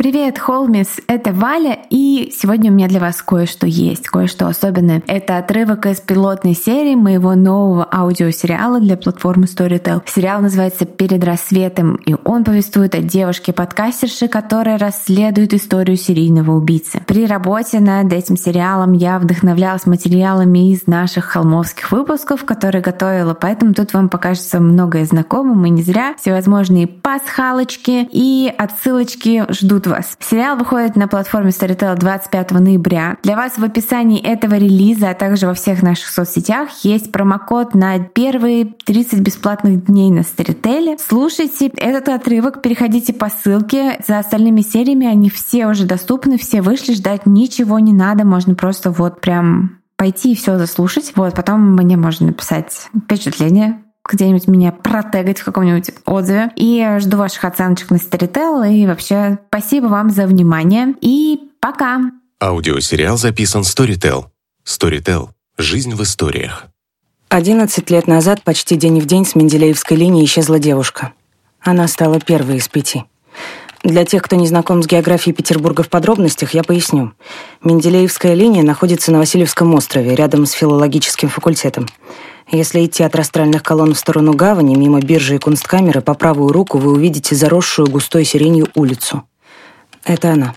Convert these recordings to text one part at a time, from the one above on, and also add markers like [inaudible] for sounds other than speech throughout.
Привет, Холмис, это Валя, и сегодня у меня для вас кое-что есть, кое-что особенное. Это отрывок из пилотной серии моего нового аудиосериала для платформы Storytel. Сериал называется «Перед рассветом», и он повествует о девушке-подкастерше, которая расследует историю серийного убийцы. При работе над этим сериалом я вдохновлялась материалами из наших холмовских выпусков, которые готовила, поэтому тут вам покажется многое знакомым, и не зря всевозможные пасхалочки и отсылочки ждут вас. Сериал выходит на платформе Storytel 25 ноября. Для вас в описании этого релиза, а также во всех наших соцсетях есть промокод на первые 30 бесплатных дней на Storytel. Слушайте этот отрывок, переходите по ссылке. За остальными сериями они все уже доступны, все вышли, ждать ничего не надо, можно просто вот прям пойти и все заслушать. Вот, потом мне можно написать впечатление, где-нибудь меня протегать в каком-нибудь отзыве. И жду ваших оценочек на Storytel. И вообще спасибо вам за внимание. И пока! Аудиосериал записан Storytel. Storytel. Жизнь в историях. 11 лет назад, почти день в день, с Менделеевской линии исчезла девушка. Она стала первой из пяти. Для тех, кто не знаком с географией Петербурга в подробностях, я поясню. Менделеевская линия находится на Васильевском острове, рядом с филологическим факультетом. Если идти от растральных колонн в сторону гавани, мимо биржи и кунсткамеры, по правую руку вы увидите заросшую густой сиренью улицу. Это она.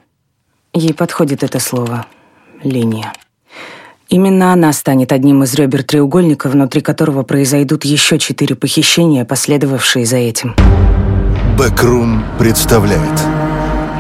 Ей подходит это слово «линия». Именно она станет одним из ребер треугольника, внутри которого произойдут еще четыре похищения, последовавшие за этим. Бэкрум представляет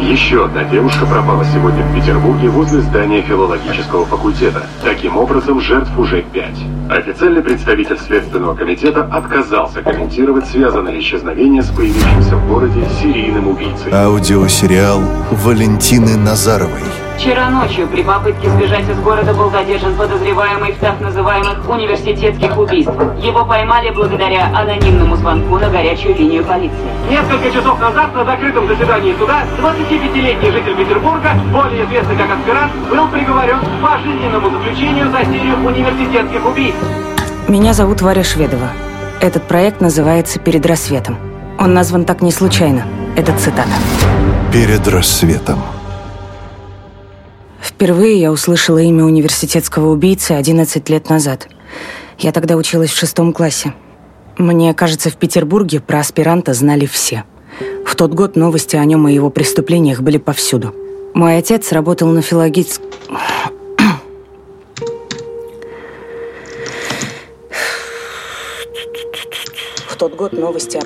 еще одна девушка пропала сегодня в Петербурге возле здания филологического факультета. Таким образом, жертв уже пять. Официальный представитель Следственного комитета отказался комментировать связанное исчезновение с появившимся в городе серийным убийцей. Аудиосериал Валентины Назаровой Вчера ночью при попытке сбежать из города был задержан подозреваемый в так называемых университетских убийствах. Его поймали благодаря анонимному звонку на горячую линию полиции. Несколько часов назад на закрытом заседании суда 25-летний житель Петербурга, более известный как аспирант, был приговорен к пожизненному заключению за серию университетских убийств. Меня зовут Варя Шведова. Этот проект называется «Перед рассветом». Он назван так не случайно. Это цитата. «Перед рассветом». Впервые я услышала имя университетского убийцы 11 лет назад. Я тогда училась в шестом классе. Мне кажется, в Петербурге про аспиранта знали все. В тот год новости о нем и его преступлениях были повсюду. Мой отец работал на филологиц... тот год новости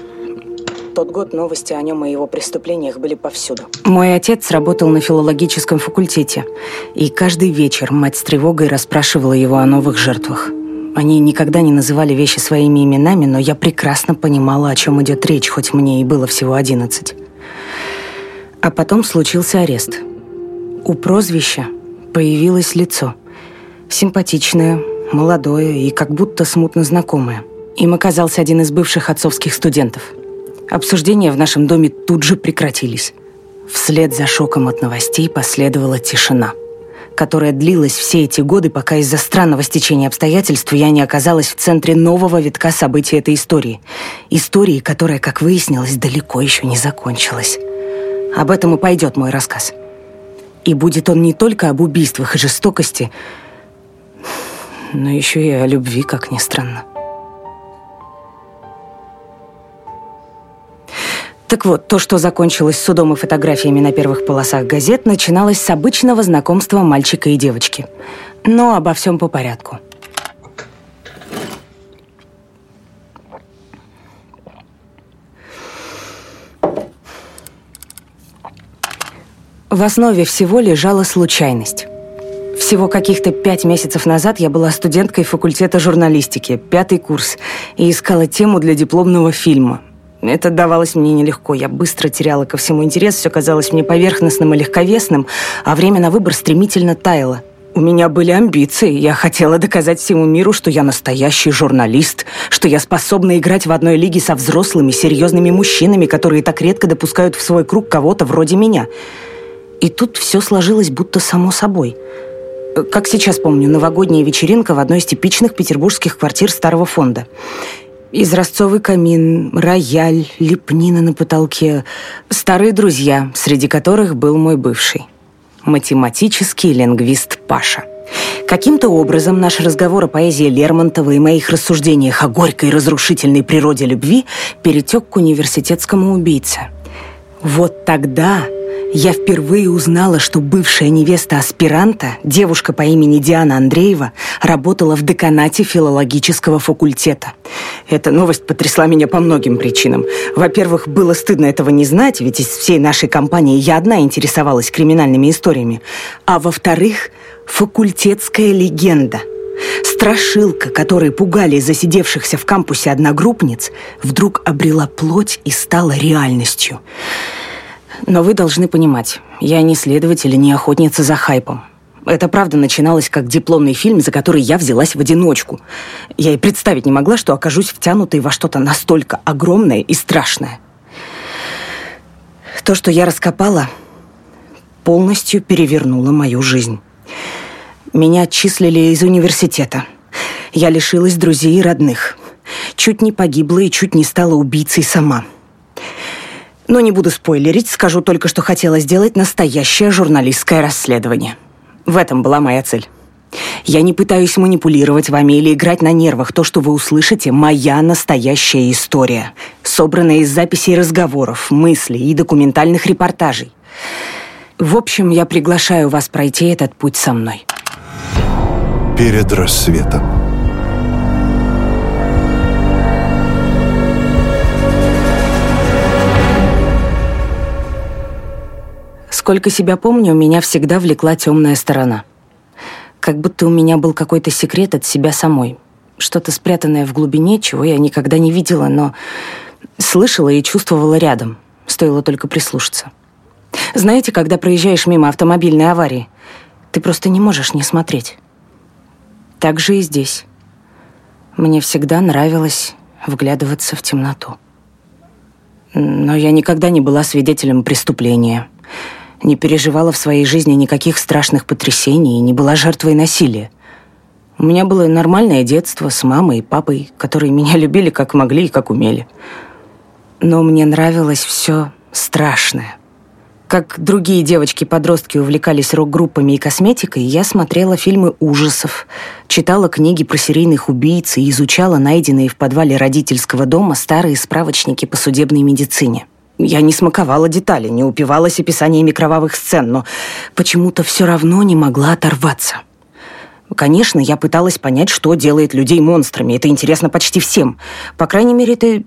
тот год новости о нем и его преступлениях были повсюду. Мой отец работал на филологическом факультете, и каждый вечер мать с тревогой расспрашивала его о новых жертвах. Они никогда не называли вещи своими именами, но я прекрасно понимала, о чем идет речь, хоть мне и было всего одиннадцать. А потом случился арест. У прозвища появилось лицо. Симпатичное, молодое и как будто смутно знакомое. Им оказался один из бывших отцовских студентов – Обсуждения в нашем доме тут же прекратились. Вслед за шоком от новостей последовала тишина, которая длилась все эти годы, пока из-за странного стечения обстоятельств я не оказалась в центре нового витка событий этой истории. Истории, которая, как выяснилось, далеко еще не закончилась. Об этом и пойдет мой рассказ. И будет он не только об убийствах и жестокости, но еще и о любви, как ни странно. Так вот, то, что закончилось судом и фотографиями на первых полосах газет, начиналось с обычного знакомства мальчика и девочки. Но обо всем по порядку. В основе всего лежала случайность. Всего каких-то пять месяцев назад я была студенткой факультета журналистики, пятый курс, и искала тему для дипломного фильма. Это давалось мне нелегко. Я быстро теряла ко всему интерес, все казалось мне поверхностным и легковесным, а время на выбор стремительно таяло. У меня были амбиции. Я хотела доказать всему миру, что я настоящий журналист, что я способна играть в одной лиге со взрослыми, серьезными мужчинами, которые так редко допускают в свой круг кого-то вроде меня. И тут все сложилось будто само собой. Как сейчас помню, новогодняя вечеринка в одной из типичных петербургских квартир старого фонда. Изразцовый камин, рояль, лепнина на потолке. Старые друзья, среди которых был мой бывший. Математический лингвист Паша. Каким-то образом наш разговор о поэзии Лермонтова и моих рассуждениях о горькой разрушительной природе любви перетек к университетскому убийце. Вот тогда я впервые узнала, что бывшая невеста аспиранта, девушка по имени Диана Андреева, работала в деканате филологического факультета. Эта новость потрясла меня по многим причинам. Во-первых, было стыдно этого не знать, ведь из всей нашей компании я одна интересовалась криминальными историями. А во-вторых, факультетская легенда – Страшилка, которой пугали засидевшихся в кампусе одногруппниц, вдруг обрела плоть и стала реальностью. Но вы должны понимать, я не следователь и не охотница за хайпом. Это правда начиналось как дипломный фильм, за который я взялась в одиночку. Я и представить не могла, что окажусь втянутой во что-то настолько огромное и страшное. То, что я раскопала, полностью перевернуло мою жизнь. Меня отчислили из университета. Я лишилась друзей и родных. Чуть не погибла и чуть не стала убийцей сама – но не буду спойлерить, скажу только, что хотела сделать настоящее журналистское расследование. В этом была моя цель. Я не пытаюсь манипулировать вами или играть на нервах. То, что вы услышите, моя настоящая история, собранная из записей разговоров, мыслей и документальных репортажей. В общем, я приглашаю вас пройти этот путь со мной. Перед рассветом. Сколько себя помню, меня всегда влекла темная сторона. Как будто у меня был какой-то секрет от себя самой. Что-то спрятанное в глубине, чего я никогда не видела, но слышала и чувствовала рядом. Стоило только прислушаться. Знаете, когда проезжаешь мимо автомобильной аварии, ты просто не можешь не смотреть. Так же и здесь. Мне всегда нравилось вглядываться в темноту. Но я никогда не была свидетелем преступления не переживала в своей жизни никаких страшных потрясений и не была жертвой насилия. У меня было нормальное детство с мамой и папой, которые [laughs] меня любили как могли и как умели. Но мне нравилось все страшное. Как другие девочки-подростки увлекались рок-группами и косметикой, я смотрела фильмы ужасов, читала книги про серийных убийц и изучала найденные в подвале родительского дома старые справочники по судебной медицине. Я не смаковала детали, не упивалась описаниями кровавых сцен, но почему-то все равно не могла оторваться. Конечно, я пыталась понять, что делает людей монстрами. Это интересно почти всем. По крайней мере, это...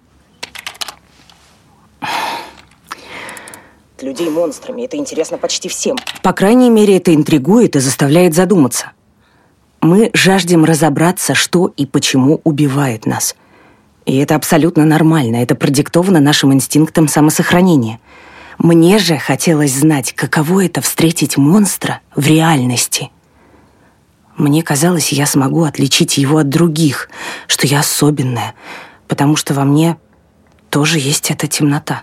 Людей монстрами. Это интересно почти всем. По крайней мере, это интригует и заставляет задуматься. Мы жаждем разобраться, что и почему убивает нас – и это абсолютно нормально, это продиктовано нашим инстинктом самосохранения. Мне же хотелось знать, каково это встретить монстра в реальности. Мне казалось, я смогу отличить его от других, что я особенная, потому что во мне тоже есть эта темнота.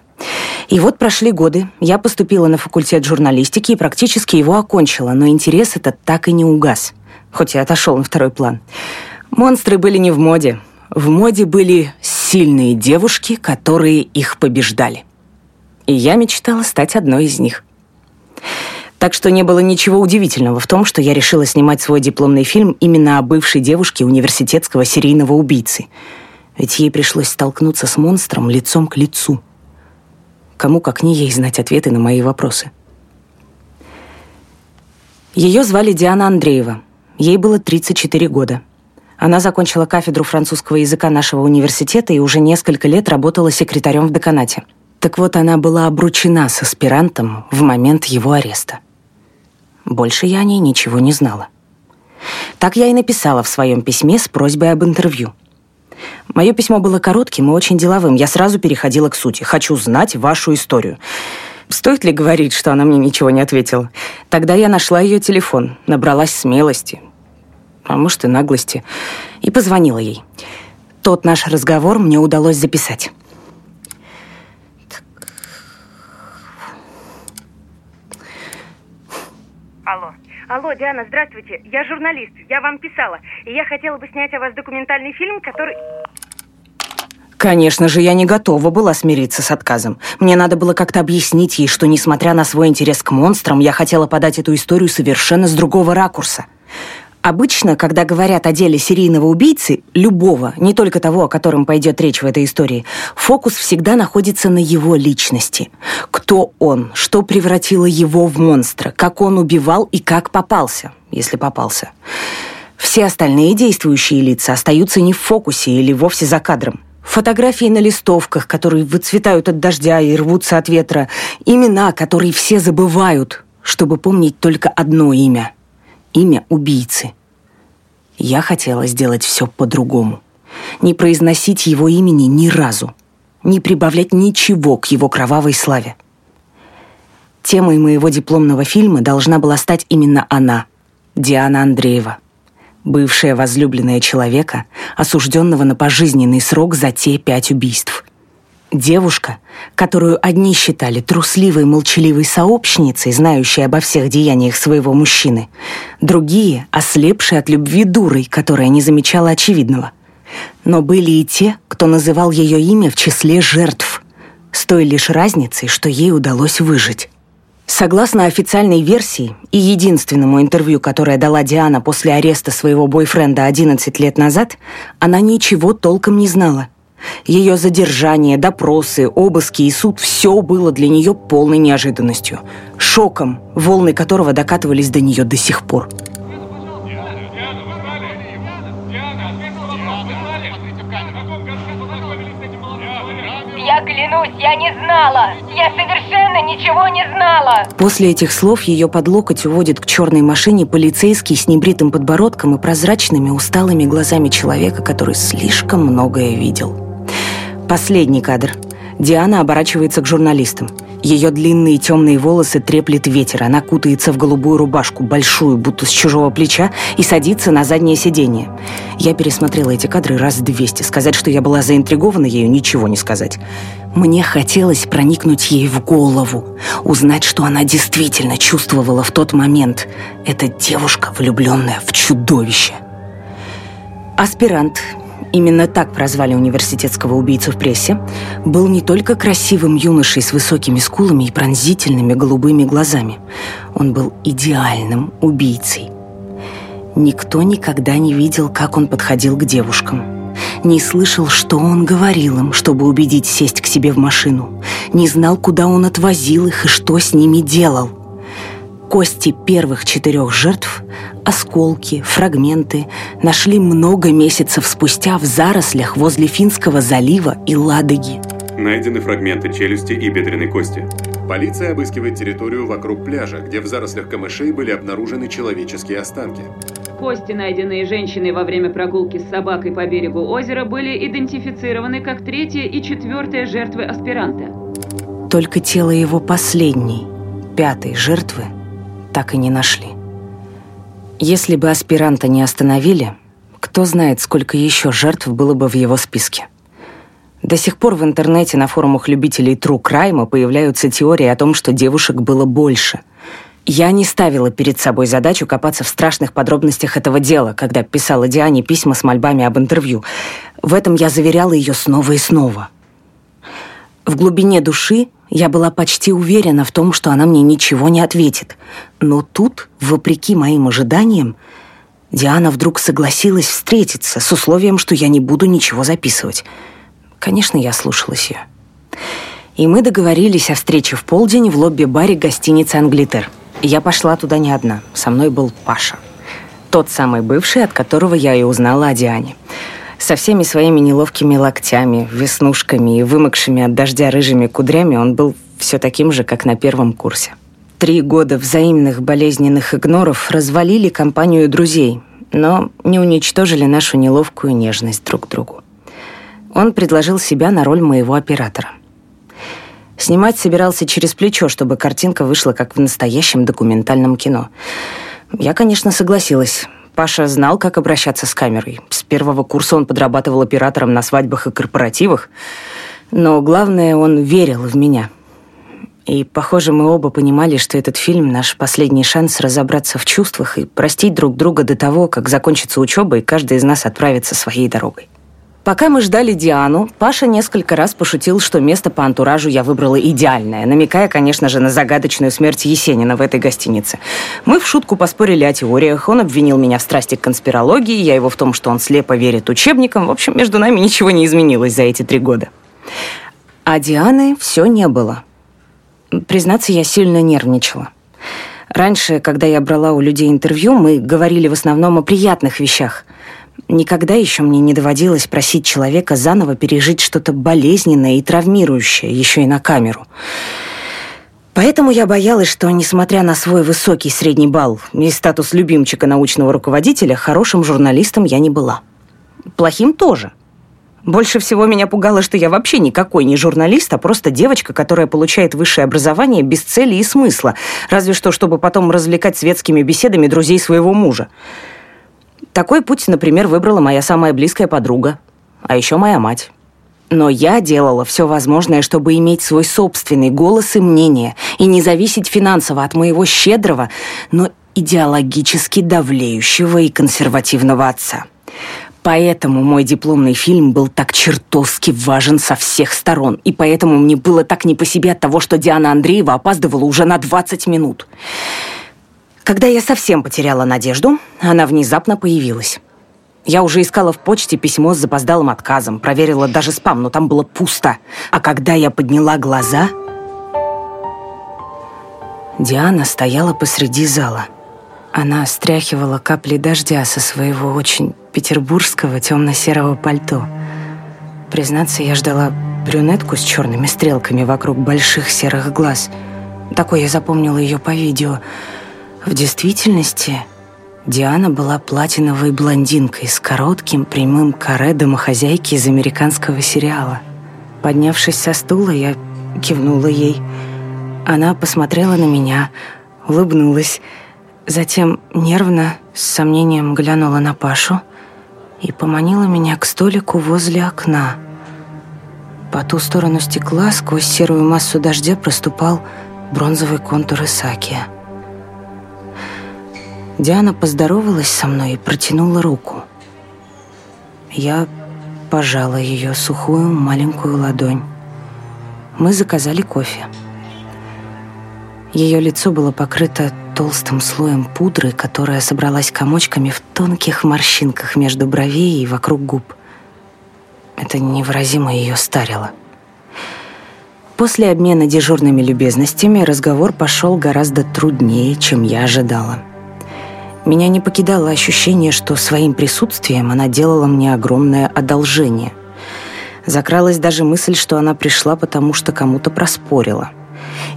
И вот прошли годы, я поступила на факультет журналистики и практически его окончила, но интерес этот так и не угас, хоть и отошел на второй план. Монстры были не в моде, в моде были сильные девушки, которые их побеждали. И я мечтала стать одной из них. Так что не было ничего удивительного в том, что я решила снимать свой дипломный фильм именно о бывшей девушке университетского серийного убийцы. Ведь ей пришлось столкнуться с монстром лицом к лицу. Кому, как не ей, знать ответы на мои вопросы. Ее звали Диана Андреева. Ей было 34 года. Она закончила кафедру французского языка нашего университета и уже несколько лет работала секретарем в деканате. Так вот, она была обручена с аспирантом в момент его ареста. Больше я о ней ничего не знала. Так я и написала в своем письме с просьбой об интервью. Мое письмо было коротким и очень деловым. Я сразу переходила к сути. Хочу знать вашу историю. Стоит ли говорить, что она мне ничего не ответила? Тогда я нашла ее телефон, набралась смелости, а может и наглости, и позвонила ей. Тот наш разговор мне удалось записать. Алло. Диана, здравствуйте. Я журналист. Я вам писала. И я хотела бы снять о вас документальный фильм, который... Конечно же, я не готова была смириться с отказом. Мне надо было как-то объяснить ей, что, несмотря на свой интерес к монстрам, я хотела подать эту историю совершенно с другого ракурса. Обычно, когда говорят о деле серийного убийцы, любого, не только того, о котором пойдет речь в этой истории, фокус всегда находится на его личности. Кто он, что превратило его в монстра, как он убивал и как попался, если попался. Все остальные действующие лица остаются не в фокусе или вовсе за кадром. Фотографии на листовках, которые выцветают от дождя и рвутся от ветра. Имена, которые все забывают, чтобы помнить только одно имя. Имя убийцы. Я хотела сделать все по-другому. Не произносить его имени ни разу. Не прибавлять ничего к его кровавой славе. Темой моего дипломного фильма должна была стать именно она, Диана Андреева бывшая возлюбленная человека, осужденного на пожизненный срок за те пять убийств. Девушка, которую одни считали трусливой молчаливой сообщницей, знающей обо всех деяниях своего мужчины, другие — ослепшие от любви дурой, которая не замечала очевидного. Но были и те, кто называл ее имя в числе жертв, с той лишь разницей, что ей удалось выжить. Согласно официальной версии и единственному интервью, которое дала Диана после ареста своего бойфренда 11 лет назад, она ничего толком не знала. Ее задержание, допросы, обыски и суд – все было для нее полной неожиданностью. Шоком, волны которого докатывались до нее до сих пор. Клянусь, я не знала! Я совершенно ничего не знала! После этих слов ее под локоть уводит к черной машине полицейский с небритым подбородком и прозрачными усталыми глазами человека, который слишком многое видел. Последний кадр. Диана оборачивается к журналистам. Ее длинные темные волосы треплет ветер. Она кутается в голубую рубашку, большую, будто с чужого плеча, и садится на заднее сиденье. Я пересмотрела эти кадры раз двести. Сказать, что я была заинтригована ею, ничего не сказать. Мне хотелось проникнуть ей в голову, узнать, что она действительно чувствовала в тот момент. Эта девушка, влюбленная в чудовище. Аспирант именно так прозвали университетского убийцу в прессе, был не только красивым юношей с высокими скулами и пронзительными голубыми глазами. Он был идеальным убийцей. Никто никогда не видел, как он подходил к девушкам. Не слышал, что он говорил им, чтобы убедить сесть к себе в машину. Не знал, куда он отвозил их и что с ними делал. Кости первых четырех жертв, осколки, фрагменты нашли много месяцев спустя в зарослях возле Финского залива и Ладоги. Найдены фрагменты челюсти и бедренной кости. Полиция обыскивает территорию вокруг пляжа, где в зарослях камышей были обнаружены человеческие останки. Кости, найденные женщиной во время прогулки с собакой по берегу озера, были идентифицированы как третья и четвертая жертвы аспиранта. Только тело его последней, пятой жертвы, так и не нашли. Если бы аспиранта не остановили, кто знает, сколько еще жертв было бы в его списке. До сих пор в интернете на форумах любителей True Crime появляются теории о том, что девушек было больше. Я не ставила перед собой задачу копаться в страшных подробностях этого дела, когда писала Диане письма с мольбами об интервью. В этом я заверяла ее снова и снова. В глубине души я была почти уверена в том, что она мне ничего не ответит. Но тут, вопреки моим ожиданиям, Диана вдруг согласилась встретиться с условием, что я не буду ничего записывать. Конечно, я слушалась ее. И мы договорились о встрече в полдень в лобби-баре гостиницы «Англитер». Я пошла туда не одна. Со мной был Паша. Тот самый бывший, от которого я и узнала о Диане со всеми своими неловкими локтями, веснушками и вымокшими от дождя рыжими кудрями он был все таким же, как на первом курсе. Три года взаимных болезненных игноров развалили компанию друзей, но не уничтожили нашу неловкую нежность друг к другу. Он предложил себя на роль моего оператора. Снимать собирался через плечо, чтобы картинка вышла как в настоящем документальном кино. Я, конечно, согласилась. Паша знал, как обращаться с камерой. С первого курса он подрабатывал оператором на свадьбах и корпоративах. Но главное, он верил в меня. И, похоже, мы оба понимали, что этот фильм — наш последний шанс разобраться в чувствах и простить друг друга до того, как закончится учеба, и каждый из нас отправится своей дорогой. Пока мы ждали Диану, Паша несколько раз пошутил, что место по антуражу я выбрала идеальное, намекая, конечно же, на загадочную смерть Есенина в этой гостинице. Мы в шутку поспорили о теориях, он обвинил меня в страсти к конспирологии, я его в том, что он слепо верит учебникам. В общем, между нами ничего не изменилось за эти три года. А Дианы все не было. Признаться, я сильно нервничала. Раньше, когда я брала у людей интервью, мы говорили в основном о приятных вещах – Никогда еще мне не доводилось просить человека заново пережить что-то болезненное и травмирующее, еще и на камеру. Поэтому я боялась, что, несмотря на свой высокий средний балл и статус любимчика научного руководителя, хорошим журналистом я не была. Плохим тоже. Больше всего меня пугало, что я вообще никакой не журналист, а просто девочка, которая получает высшее образование без цели и смысла, разве что, чтобы потом развлекать светскими беседами друзей своего мужа. Такой путь, например, выбрала моя самая близкая подруга, а еще моя мать. Но я делала все возможное, чтобы иметь свой собственный голос и мнение, и не зависеть финансово от моего щедрого, но идеологически давлеющего и консервативного отца. Поэтому мой дипломный фильм был так чертовски важен со всех сторон, и поэтому мне было так не по себе от того, что Диана Андреева опаздывала уже на 20 минут. Когда я совсем потеряла надежду, она внезапно появилась. Я уже искала в почте письмо с запоздалым отказом, проверила даже спам, но там было пусто. А когда я подняла глаза... Диана стояла посреди зала. Она стряхивала капли дождя со своего очень петербургского темно-серого пальто. Признаться, я ждала брюнетку с черными стрелками вокруг больших серых глаз. Такой я запомнила ее по видео — в действительности Диана была платиновой блондинкой с коротким прямым каре домохозяйки из американского сериала. Поднявшись со стула, я кивнула ей. Она посмотрела на меня, улыбнулась, затем нервно, с сомнением глянула на Пашу и поманила меня к столику возле окна. По ту сторону стекла сквозь серую массу дождя проступал бронзовый контур Исакия. Диана поздоровалась со мной и протянула руку. Я пожала ее сухую маленькую ладонь. Мы заказали кофе. Ее лицо было покрыто толстым слоем пудры, которая собралась комочками в тонких морщинках между бровей и вокруг губ. Это невыразимо ее старило. После обмена дежурными любезностями разговор пошел гораздо труднее, чем я ожидала. Меня не покидало ощущение, что своим присутствием она делала мне огромное одолжение. Закралась даже мысль, что она пришла, потому что кому-то проспорила.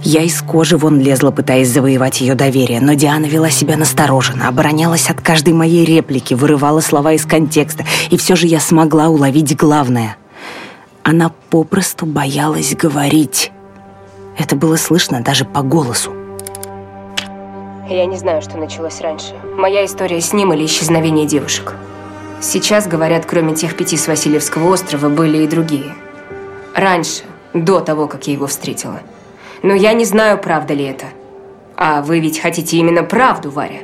Я из кожи вон лезла, пытаясь завоевать ее доверие, но Диана вела себя настороженно, оборонялась от каждой моей реплики, вырывала слова из контекста, и все же я смогла уловить главное. Она попросту боялась говорить. Это было слышно даже по голосу. Я не знаю, что началось раньше. Моя история с ним или исчезновение девушек. Сейчас, говорят, кроме тех пяти с Васильевского острова, были и другие. Раньше, до того, как я его встретила. Но я не знаю, правда ли это. А вы ведь хотите именно правду, Варя?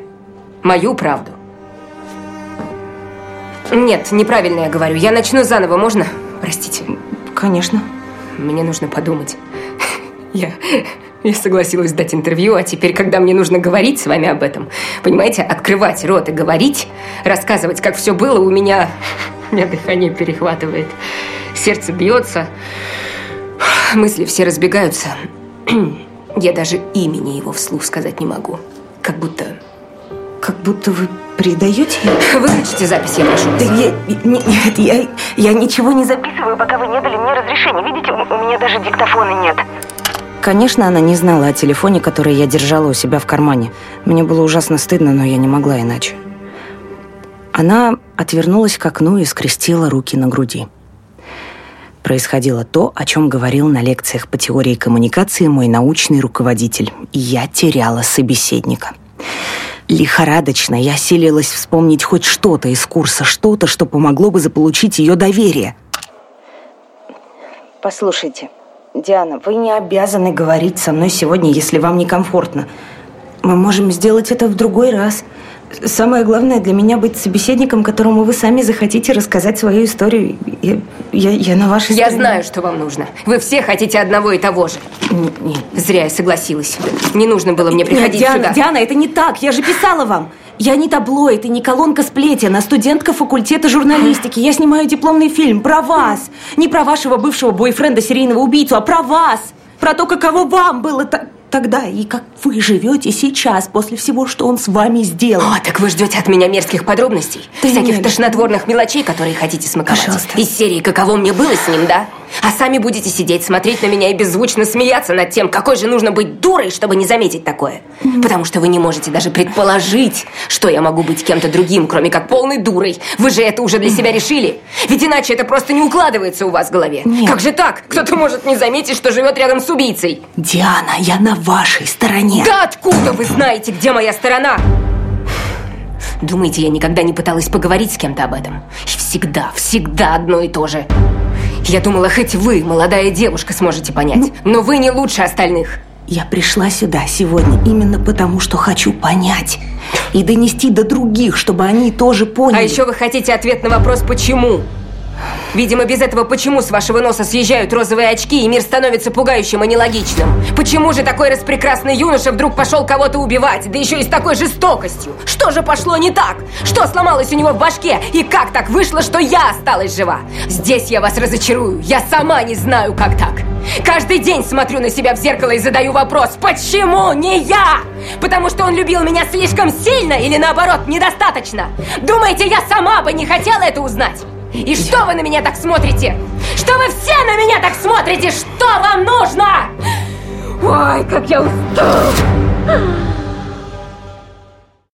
Мою правду. Нет, неправильно я говорю. Я начну заново, можно? Простите. Конечно. Мне нужно подумать. Я я согласилась дать интервью, а теперь, когда мне нужно говорить с вами об этом, понимаете, открывать рот и говорить, рассказывать, как все было, у меня... У меня дыхание перехватывает, сердце бьется, мысли все разбегаются. Я даже имени его вслух сказать не могу. Как будто... Как будто вы предаете? Выключите запись, я прошу. Да я, нет, я, я ничего не записываю, пока вы не дали мне разрешения. Видите, у меня даже диктофона нет. Конечно, она не знала о телефоне, который я держала у себя в кармане. Мне было ужасно стыдно, но я не могла иначе. Она отвернулась к окну и скрестила руки на груди. Происходило то, о чем говорил на лекциях по теории коммуникации мой научный руководитель. И я теряла собеседника. Лихорадочно я селилась вспомнить хоть что-то из курса, что-то, что помогло бы заполучить ее доверие. Послушайте, Диана, вы не обязаны говорить со мной сегодня, если вам некомфортно. Мы можем сделать это в другой раз. Самое главное для меня быть собеседником, которому вы сами захотите рассказать свою историю. Я, я, я на вашей Я стороне. знаю, что вам нужно. Вы все хотите одного и того же. Нет. Зря я согласилась. Не нужно было мне приходить Нет, Диана, сюда. Диана, это не так. Я же писала вам. Я не таблоид и не колонка сплетен, а студентка факультета журналистики. Я снимаю дипломный фильм про вас. Не про вашего бывшего бойфренда, серийного убийцу, а про вас. Про то, каково вам было та- тогда и как вы живете сейчас после всего, что он с вами сделал. О, так вы ждете от меня мерзких подробностей? Да Всяких нет. тошнотворных мелочей, которые хотите смаковать? Пожалуйста. Из серии «Каково мне было с ним», да? А сами будете сидеть, смотреть на меня и беззвучно смеяться над тем, какой же нужно быть дурой, чтобы не заметить такое. Потому что вы не можете даже предположить, что я могу быть кем-то другим, кроме как полной дурой. Вы же это уже для себя решили. Ведь иначе это просто не укладывается у вас в голове. Нет. Как же так? Кто-то может не заметить, что живет рядом с убийцей. Диана, я на вашей стороне. Да откуда вы знаете, где моя сторона? Думаете, я никогда не пыталась поговорить с кем-то об этом? Всегда, всегда одно и то же. Я думала, хоть вы, молодая девушка, сможете понять. Но вы не лучше остальных. Я пришла сюда сегодня именно потому, что хочу понять и донести до других, чтобы они тоже поняли. А еще вы хотите ответ на вопрос «почему?». Видимо, без этого почему с вашего носа съезжают розовые очки, и мир становится пугающим и нелогичным? Почему же такой распрекрасный юноша вдруг пошел кого-то убивать, да еще и с такой жестокостью? Что же пошло не так? Что сломалось у него в башке? И как так вышло, что я осталась жива? Здесь я вас разочарую. Я сама не знаю, как так. Каждый день смотрю на себя в зеркало и задаю вопрос, почему не я? Потому что он любил меня слишком сильно или наоборот, недостаточно? Думаете, я сама бы не хотела это узнать? И что вы на меня так смотрите? Что вы все на меня так смотрите? Что вам нужно? Ой, как я устала!